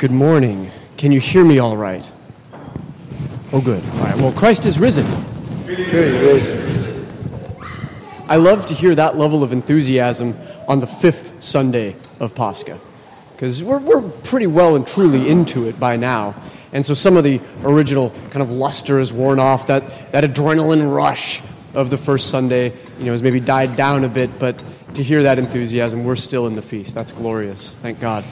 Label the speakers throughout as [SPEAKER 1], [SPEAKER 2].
[SPEAKER 1] Good morning. Can you hear me all right? Oh, good. All right. Well, Christ is risen. I love to hear that level of enthusiasm on the fifth Sunday of Pascha because we're, we're pretty well and truly into it by now. And so some of the original kind of luster is worn off, that, that adrenaline rush of the first Sunday, you know, has maybe died down a bit, but to hear that enthusiasm, we're still in the feast. That's glorious. Thank God.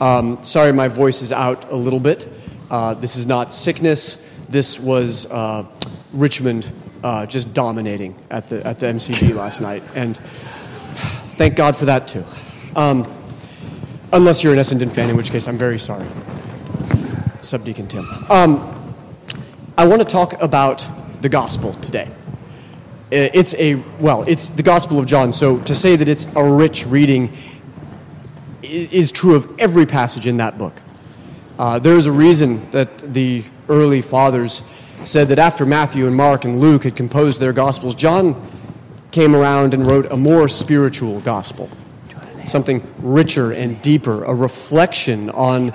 [SPEAKER 1] Um, sorry, my voice is out a little bit. Uh, this is not sickness. This was uh, Richmond uh, just dominating at the, at the MCG last night. And thank God for that, too. Um, unless you're an Essendon fan, in which case I'm very sorry. Subdeacon Tim. Um, I want to talk about the gospel today. It's a, well, it's the Gospel of John, so to say that it's a rich reading is, is true of every passage in that book. Uh, there is a reason that the early fathers said that after Matthew and Mark and Luke had composed their Gospels, John came around and wrote a more spiritual gospel, something richer and deeper, a reflection on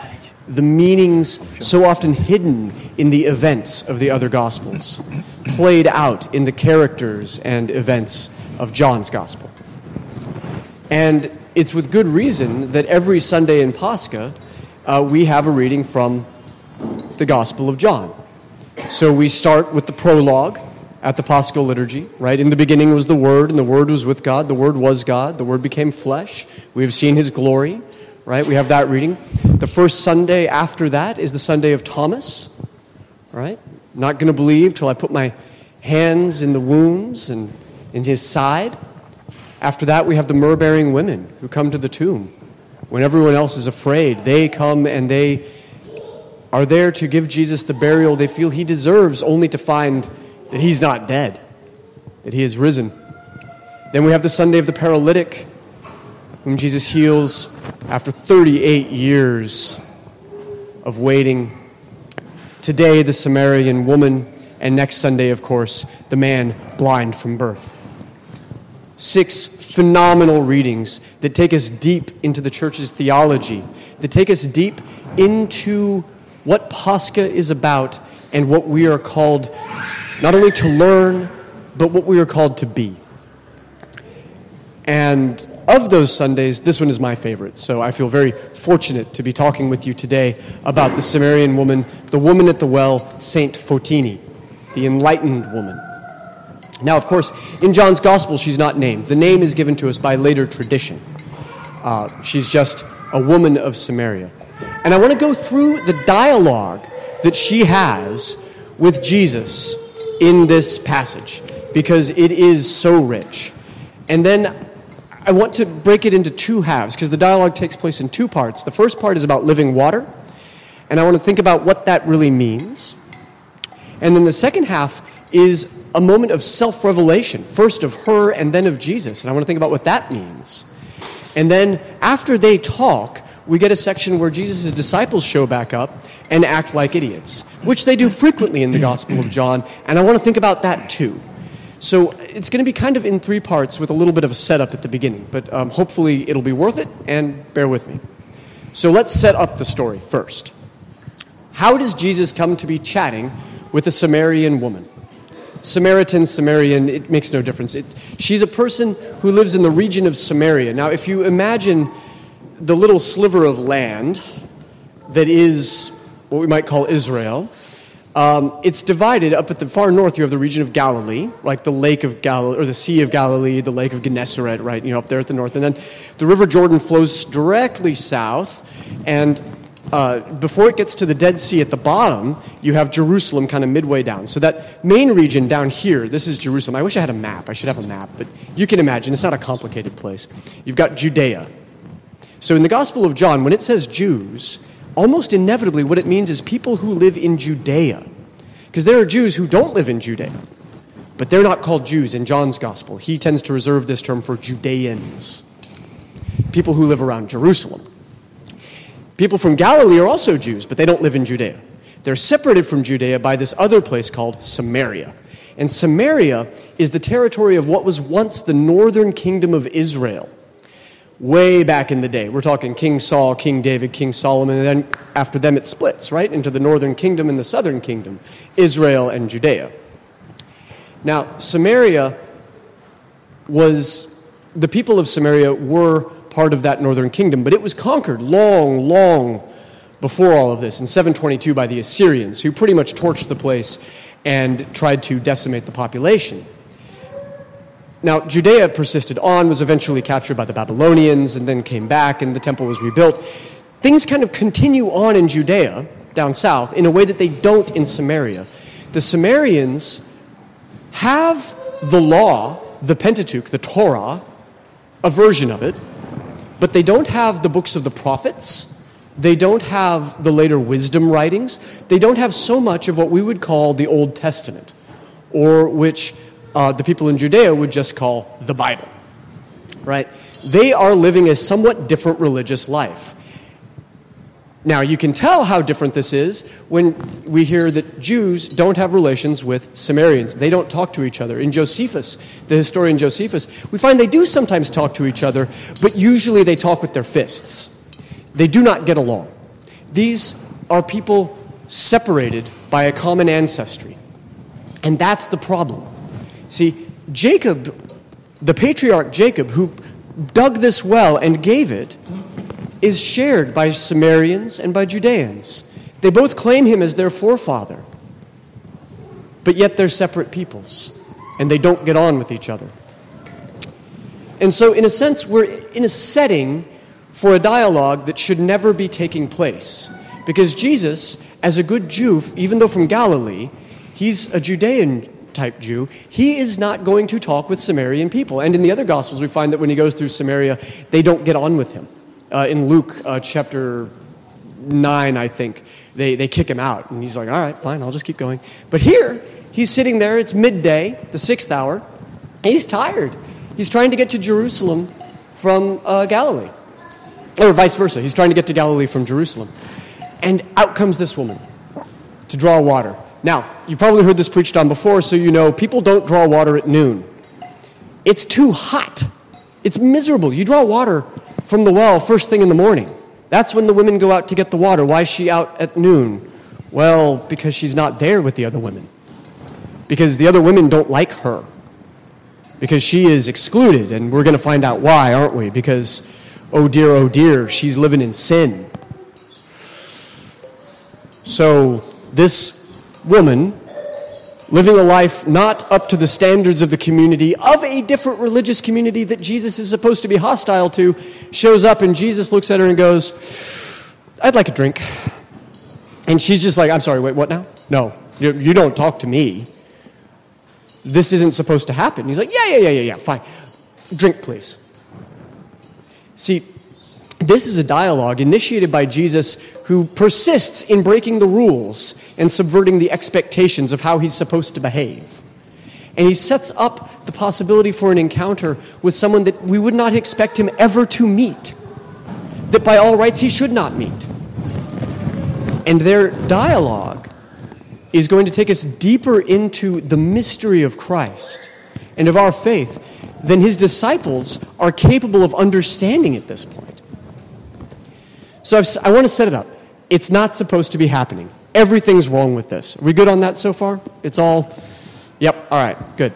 [SPEAKER 1] the meanings so often hidden in the events of the other Gospels, played out in the characters and events of John's Gospel. And it's with good reason that every Sunday in Pascha, uh, we have a reading from the Gospel of John. So we start with the prologue at the Paschal liturgy, right? In the beginning was the Word, and the Word was with God. The Word was God. The Word became flesh. We have seen His glory, right? We have that reading. The first Sunday after that is the Sunday of Thomas, right? Not going to believe till I put my hands in the wounds and in his side. After that, we have the myrrh bearing women who come to the tomb. When everyone else is afraid, they come and they are there to give Jesus the burial they feel he deserves, only to find that he's not dead, that he is risen. Then we have the Sunday of the paralytic, whom Jesus heals after 38 years of waiting. Today, the Samaritan woman, and next Sunday, of course, the man blind from birth. Six phenomenal readings that take us deep into the church's theology, that take us deep into what Pascha is about and what we are called not only to learn, but what we are called to be. And of those Sundays, this one is my favorite. So I feel very fortunate to be talking with you today about the Samaritan woman, the woman at the well, Saint Fotini, the enlightened woman. Now, of course, in John's Gospel, she's not named. The name is given to us by later tradition. Uh, she's just a woman of Samaria. And I want to go through the dialogue that she has with Jesus in this passage because it is so rich. And then I want to break it into two halves because the dialogue takes place in two parts. The first part is about living water, and I want to think about what that really means. And then the second half is a moment of self revelation, first of her and then of Jesus. And I want to think about what that means. And then after they talk, we get a section where Jesus' disciples show back up and act like idiots, which they do frequently in the Gospel of John, and I want to think about that too. So it's going to be kind of in three parts with a little bit of a setup at the beginning, but um, hopefully it'll be worth it, and bear with me. So let's set up the story first. How does Jesus come to be chatting with a Samaritan woman? Samaritan, Samarian, it makes no difference. It, she's a person who lives in the region of Samaria. Now, if you imagine the little sliver of land that is what we might call Israel, um, it's divided up at the far north. You have the region of Galilee, like the Lake of Galilee, or the Sea of Galilee, the Lake of Gennesaret, right? You know, up there at the north, and then the River Jordan flows directly south, and uh, before it gets to the Dead Sea at the bottom, you have Jerusalem kind of midway down. So that main region down here, this is Jerusalem. I wish I had a map. I should have a map, but you can imagine it's not a complicated place. You've got Judea. So in the Gospel of John, when it says Jews, almost inevitably what it means is people who live in Judea. Because there are Jews who don't live in Judea, but they're not called Jews in John's Gospel. He tends to reserve this term for Judeans, people who live around Jerusalem. People from Galilee are also Jews, but they don't live in Judea. They're separated from Judea by this other place called Samaria. And Samaria is the territory of what was once the northern kingdom of Israel way back in the day. We're talking King Saul, King David, King Solomon, and then after them it splits, right, into the northern kingdom and the southern kingdom, Israel and Judea. Now, Samaria was, the people of Samaria were part of that northern kingdom, but it was conquered long, long before all of this in 722 by the Assyrians, who pretty much torched the place and tried to decimate the population. Now, Judea persisted on, was eventually captured by the Babylonians, and then came back, and the temple was rebuilt. Things kind of continue on in Judea, down south, in a way that they don't in Samaria. The Samaritans have the law, the Pentateuch, the Torah, a version of it, but they don't have the books of the prophets. They don't have the later wisdom writings. They don't have so much of what we would call the Old Testament, or which uh, the people in Judea would just call the Bible, right? They are living a somewhat different religious life. Now, you can tell how different this is when we hear that Jews don't have relations with Samaritans. They don't talk to each other. In Josephus, the historian Josephus, we find they do sometimes talk to each other, but usually they talk with their fists. They do not get along. These are people separated by a common ancestry. And that's the problem. See, Jacob, the patriarch Jacob, who dug this well and gave it, is shared by Samaritans and by Judeans. They both claim him as their forefather, but yet they're separate peoples, and they don't get on with each other. And so, in a sense, we're in a setting for a dialogue that should never be taking place. Because Jesus, as a good Jew, even though from Galilee, he's a Judean type Jew, he is not going to talk with Samaritan people. And in the other Gospels, we find that when he goes through Samaria, they don't get on with him. Uh, in Luke uh, chapter 9, I think, they, they kick him out. And he's like, all right, fine, I'll just keep going. But here, he's sitting there, it's midday, the sixth hour, and he's tired. He's trying to get to Jerusalem from uh, Galilee. Or vice versa. He's trying to get to Galilee from Jerusalem. And out comes this woman to draw water. Now, you've probably heard this preached on before, so you know people don't draw water at noon. It's too hot. It's miserable. You draw water from the well first thing in the morning. That's when the women go out to get the water. Why is she out at noon? Well, because she's not there with the other women. Because the other women don't like her. Because she is excluded, and we're going to find out why, aren't we? Because, oh dear, oh dear, she's living in sin. So, this woman living a life not up to the standards of the community, of a different religious community that Jesus is supposed to be hostile to, shows up and Jesus looks at her and goes, I'd like a drink. And she's just like, I'm sorry, wait, what now? No, you, you don't talk to me. This isn't supposed to happen. He's like, yeah, yeah, yeah, yeah, yeah, fine. Drink, please. See, this is a dialogue initiated by Jesus who persists in breaking the rules and subverting the expectations of how he's supposed to behave. And he sets up the possibility for an encounter with someone that we would not expect him ever to meet, that by all rights he should not meet. And their dialogue is going to take us deeper into the mystery of Christ and of our faith than his disciples are capable of understanding at this point. So I've, i want to set it up. It's not supposed to be happening. Everything's wrong with this. Are we good on that so far? It's all, yep, all right, good.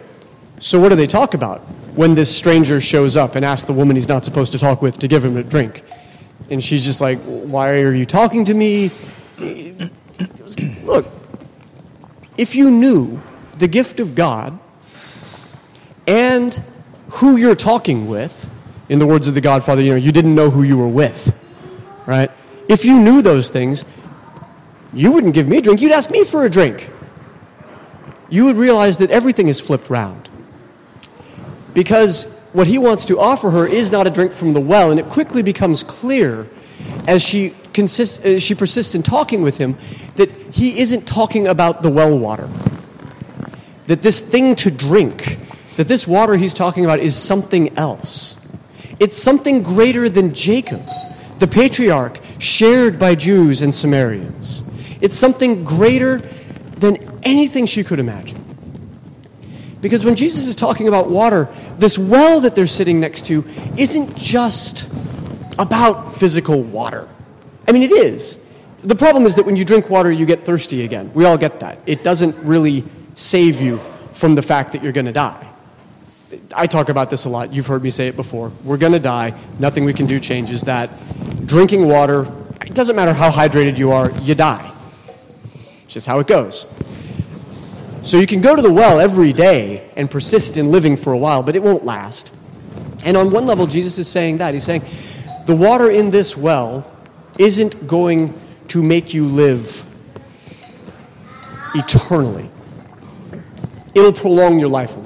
[SPEAKER 1] So what do they talk about when this stranger shows up and asks the woman he's not supposed to talk with to give him a drink? And she's just like, why are you talking to me? Look, if you knew the gift of God and who you're talking with, in the words of the Godfather, you know, you didn't know who you were with right? If you knew those things, you wouldn't give me a drink, you'd ask me for a drink. You would realize that everything is flipped round. Because what he wants to offer her is not a drink from the well, and it quickly becomes clear as she, consists, as she persists in talking with him that he isn't talking about the well water. That this thing to drink, that this water he's talking about is something else. It's something greater than Jacob the patriarch shared by Jews and Samaritans. It's something greater than anything she could imagine. Because when Jesus is talking about water, this well that they're sitting next to isn't just about physical water. I mean, it is. The problem is that when you drink water, you get thirsty again. We all get that. It doesn't really save you from the fact that you're going to die. I talk about this a lot. You've heard me say it before. We're going to die. Nothing we can do changes that. Drinking water, it doesn't matter how hydrated you are, you die. It's just how it goes. So you can go to the well every day and persist in living for a while, but it won't last. And on one level, Jesus is saying that. He's saying, the water in this well isn't going to make you live eternally. It'll prolong your life a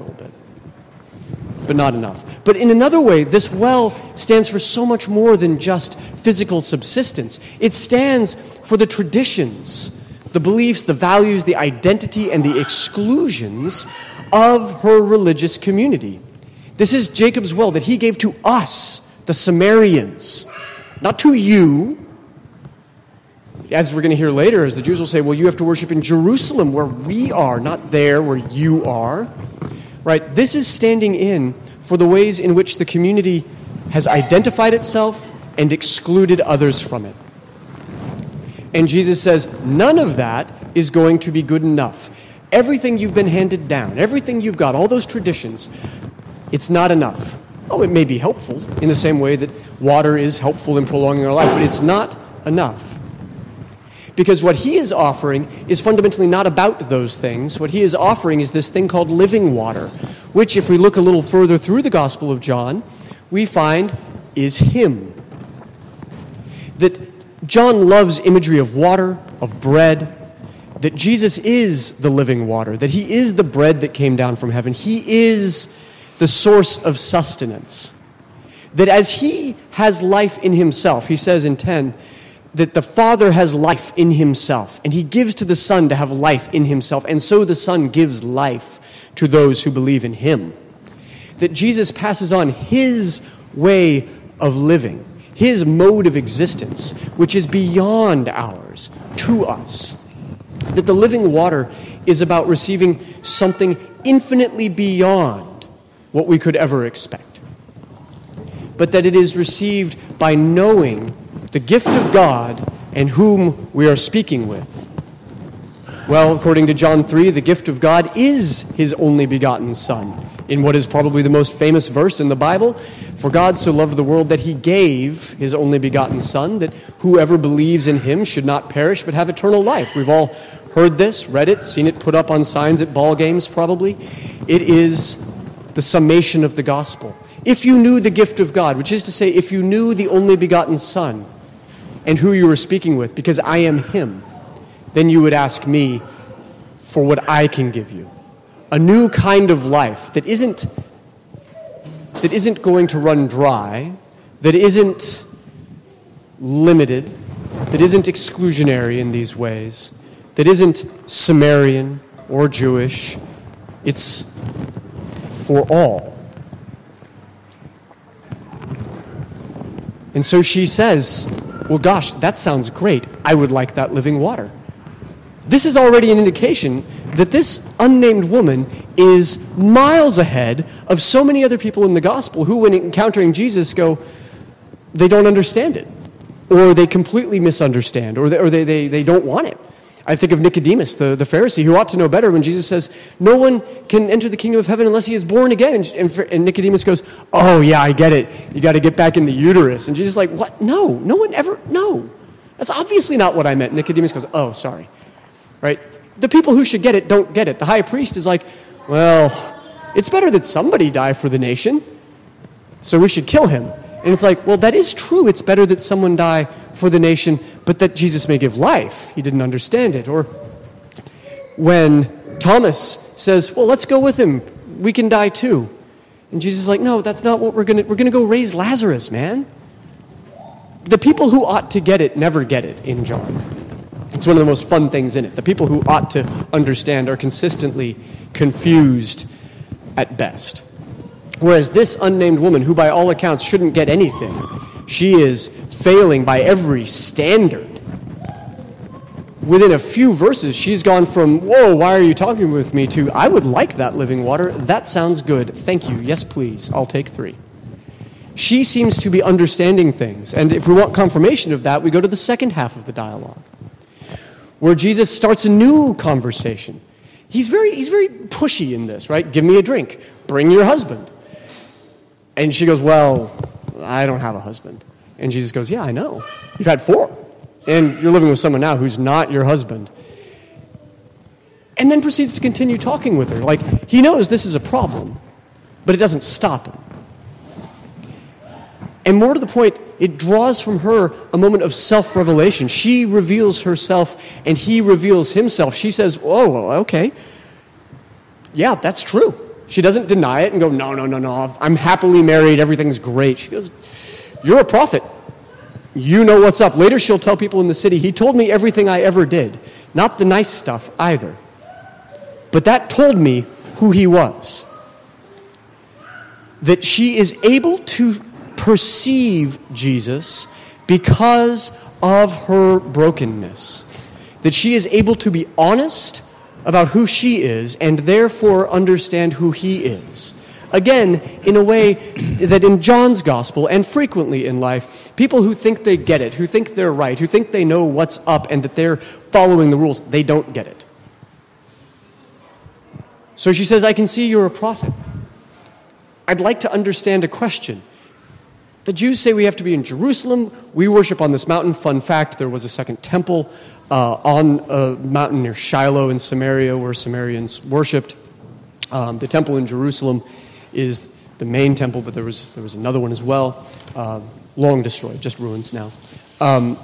[SPEAKER 1] but not enough. But in another way, this well stands for so much more than just physical subsistence. It stands for the traditions, the beliefs, the values, the identity, and the exclusions of her religious community. This is Jacob's well that he gave to us, the Samaritans, not to you. As we're going to hear later, as the Jews will say, well, you have to worship in Jerusalem where we are, not there where you are. Right? This is standing in for the ways in which the community has identified itself and excluded others from it. And Jesus says, none of that is going to be good enough. Everything you've been handed down, everything you've got, all those traditions, it's not enough. Oh, it may be helpful in the same way that water is helpful in prolonging our life, but it's not enough. Because what he is offering is fundamentally not about those things. What he is offering is this thing called living water, which, if we look a little further through the Gospel of John, we find is him. That John loves imagery of water, of bread, that Jesus is the living water, that he is the bread that came down from heaven. He is the source of sustenance. That as he has life in himself, he says in 10, that the Father has life in himself, and he gives to the Son to have life in himself, and so the Son gives life to those who believe in him. That Jesus passes on his way of living, his mode of existence, which is beyond ours, to us. That the living water is about receiving something infinitely beyond what we could ever expect, but that it is received by knowing the gift of God and whom we are speaking with. Well, according to John 3, the gift of God is his only begotten Son. In what is probably the most famous verse in the Bible, for God so loved the world that he gave his only begotten Son, that whoever believes in him should not perish but have eternal life. We've all heard this, read it, seen it put up on signs at ball games, probably. It is the summation of the gospel. If you knew the gift of God, which is to say, if you knew the only begotten Son and who you were speaking with, because I am Him, then you would ask me for what I can give you. A new kind of life that isn't, that isn't going to run dry, that isn't limited, that isn't exclusionary in these ways, that isn't Samaritan or Jewish. It's for all. And so she says, Well, gosh, that sounds great. I would like that living water. This is already an indication that this unnamed woman is miles ahead of so many other people in the gospel who, when encountering Jesus, go, they don't understand it, or they completely misunderstand, or they, or they, they, they don't want it. I think of Nicodemus, the, the Pharisee, who ought to know better when Jesus says, No one can enter the kingdom of heaven unless he is born again. And, and, and Nicodemus goes, Oh, yeah, I get it. You got to get back in the uterus. And Jesus is like, What? No, no one ever, no. That's obviously not what I meant. Nicodemus goes, Oh, sorry. Right? The people who should get it don't get it. The high priest is like, Well, it's better that somebody die for the nation, so we should kill him. And it's like, well, that is true. It's better that someone die for the nation, but that Jesus may give life. He didn't understand it. Or when Thomas says, well, let's go with him. We can die too. And Jesus is like, no, that's not what we're going to, we're going to go raise Lazarus, man. The people who ought to get it never get it in John. It's one of the most fun things in it. The people who ought to understand are consistently confused at best. Whereas this unnamed woman, who by all accounts shouldn't get anything, she is failing by every standard. within a few verses, she's gone from, Whoa, why are you talking with me? to, I would like that living water. That sounds good. Thank you. Yes, please. I'll take three. She seems to be understanding things. And if we want confirmation of that, we go to the second half of the dialogue, where Jesus starts a new conversation. He's very, he's very pushy in this, right? Give me a drink. Bring your husband. And she goes, Well, I don't have a husband. And Jesus goes, Yeah, I know. You've had four. And you're living with someone now who's not your husband. And then proceeds to continue talking with her. Like, he knows this is a problem, but it doesn't stop him. And more to the point, it draws from her a moment of self revelation. She reveals herself and he reveals himself. She says, Oh, okay. Yeah, that's true. She doesn't deny it and go, No, no, no, no. I'm happily married. Everything's great. She goes, You're a prophet. You know what's up. Later, she'll tell people in the city, He told me everything I ever did. Not the nice stuff either. But that told me who He was. That she is able to perceive Jesus because of her brokenness. That she is able to be honest about who she is and therefore understand who He is. Again, in a way that in John's gospel and frequently in life, people who think they get it, who think they're right, who think they know what's up and that they're following the rules, they don't get it. So she says, I can see you're a prophet. I'd like to understand a question. The Jews say we have to be in Jerusalem. We worship on this mountain. Fun fact there was a second temple uh, on a mountain near Shiloh in Samaria where Samaritans worshiped. Um, the temple in Jerusalem is the main temple, but there was, there was another one as well, uh, long destroyed, just ruins now. Um,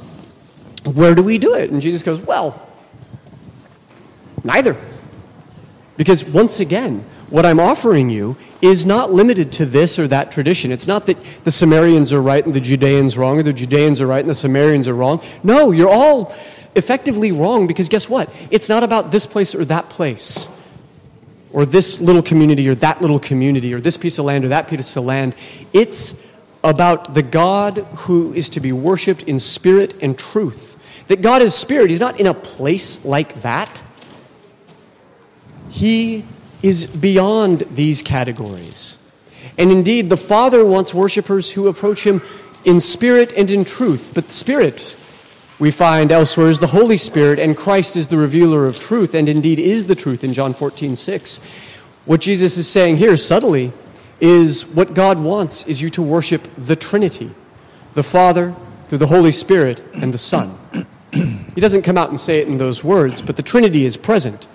[SPEAKER 1] where do we do it? And Jesus goes, Well, neither. Because once again, what I'm offering you is not limited to this or that tradition. It's not that the Samaritans are right and the Judeans wrong, or the Judeans are right and the Samaritans are wrong. No, you're all effectively wrong because guess what? It's not about this place or that place or this little community or that little community or this piece of land or that piece of land. It's about the God who is to be worshiped in spirit and truth. That God is spirit. He's not in a place like that. He is beyond these categories. And indeed, the Father wants worshipers who approach Him in spirit and in truth. But spirit, we find elsewhere, is the Holy Spirit, and Christ is the revealer of truth, and indeed is the truth in John 14, 6. What Jesus is saying here subtly is what God wants is you to worship the Trinity the Father, through the Holy Spirit, and the Son. he doesn't come out and say it in those words, but the Trinity is present.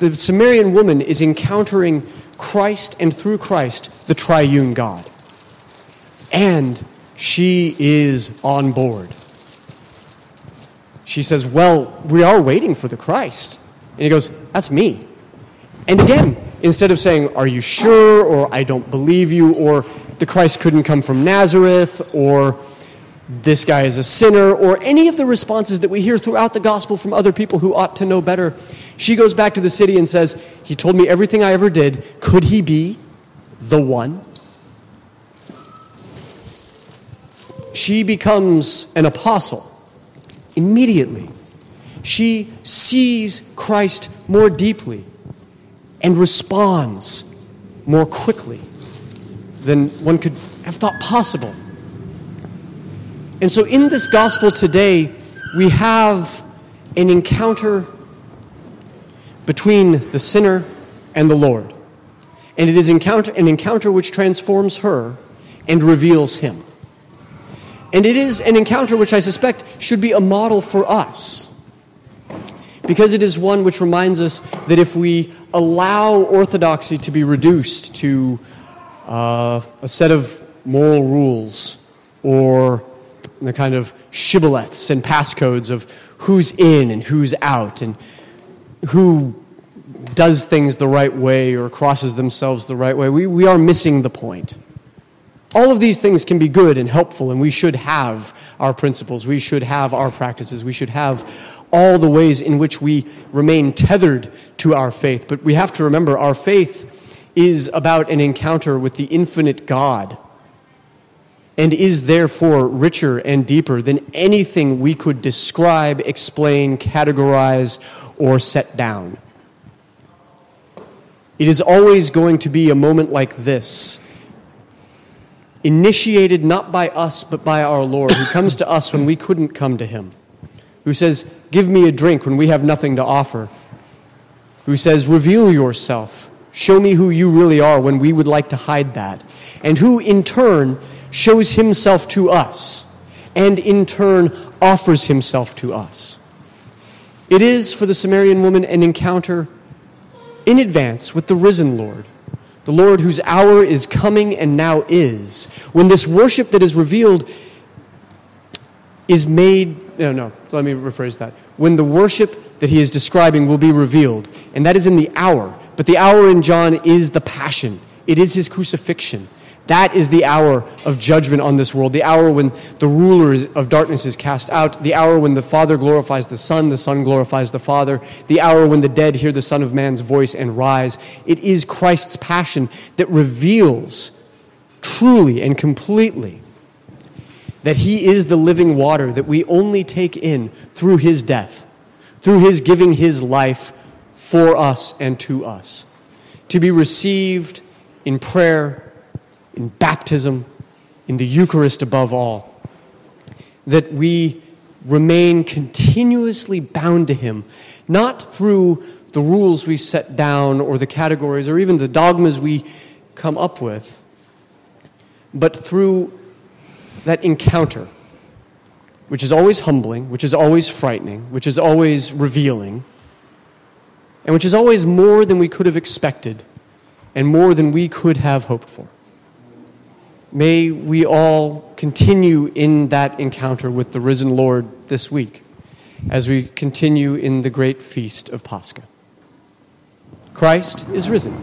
[SPEAKER 1] The Samarian woman is encountering Christ and through Christ, the triune God. And she is on board. She says, Well, we are waiting for the Christ. And he goes, That's me. And again, instead of saying, Are you sure? or I don't believe you, or the Christ couldn't come from Nazareth, or this guy is a sinner, or any of the responses that we hear throughout the gospel from other people who ought to know better, she goes back to the city and says, He told me everything I ever did. Could he be the one? She becomes an apostle immediately. She sees Christ more deeply and responds more quickly than one could have thought possible. And so, in this gospel today, we have an encounter between the sinner and the Lord. And it is encounter, an encounter which transforms her and reveals him. And it is an encounter which I suspect should be a model for us. Because it is one which reminds us that if we allow orthodoxy to be reduced to uh, a set of moral rules or the kind of shibboleths and passcodes of who's in and who's out and who does things the right way or crosses themselves the right way, we, we are missing the point. All of these things can be good and helpful, and we should have our principles. We should have our practices. We should have all the ways in which we remain tethered to our faith. But we have to remember our faith is about an encounter with the infinite God and is therefore richer and deeper than anything we could describe, explain, categorize, or set down. It is always going to be a moment like this, initiated not by us, but by our Lord, who comes to us when we couldn't come to him, who says, Give me a drink when we have nothing to offer, who says, Reveal yourself, show me who you really are when we would like to hide that, and who in turn shows himself to us, and in turn offers himself to us. It is for the Samaritan woman an encounter in advance with the risen Lord, the Lord whose hour is coming and now is, when this worship that is revealed is made. No, no, so let me rephrase that. When the worship that he is describing will be revealed, and that is in the hour. But the hour in John is the passion, it is his crucifixion. That is the hour of judgment on this world, the hour when the ruler of darkness is cast out, the hour when the Father glorifies the Son, the Son glorifies the Father, the hour when the dead hear the Son of Man's voice and rise. It is Christ's passion that reveals truly and completely that He is the living water that we only take in through His death, through His giving His life for us and to us, to be received in prayer in baptism, in the Eucharist above all, that we remain continuously bound to Him, not through the rules we set down or the categories or even the dogmas we come up with, but through that encounter, which is always humbling, which is always frightening, which is always revealing, and which is always more than we could have expected and more than we could have hoped for. May we all continue in that encounter with the risen Lord this week as we continue in the great feast of Pascha. Christ is risen.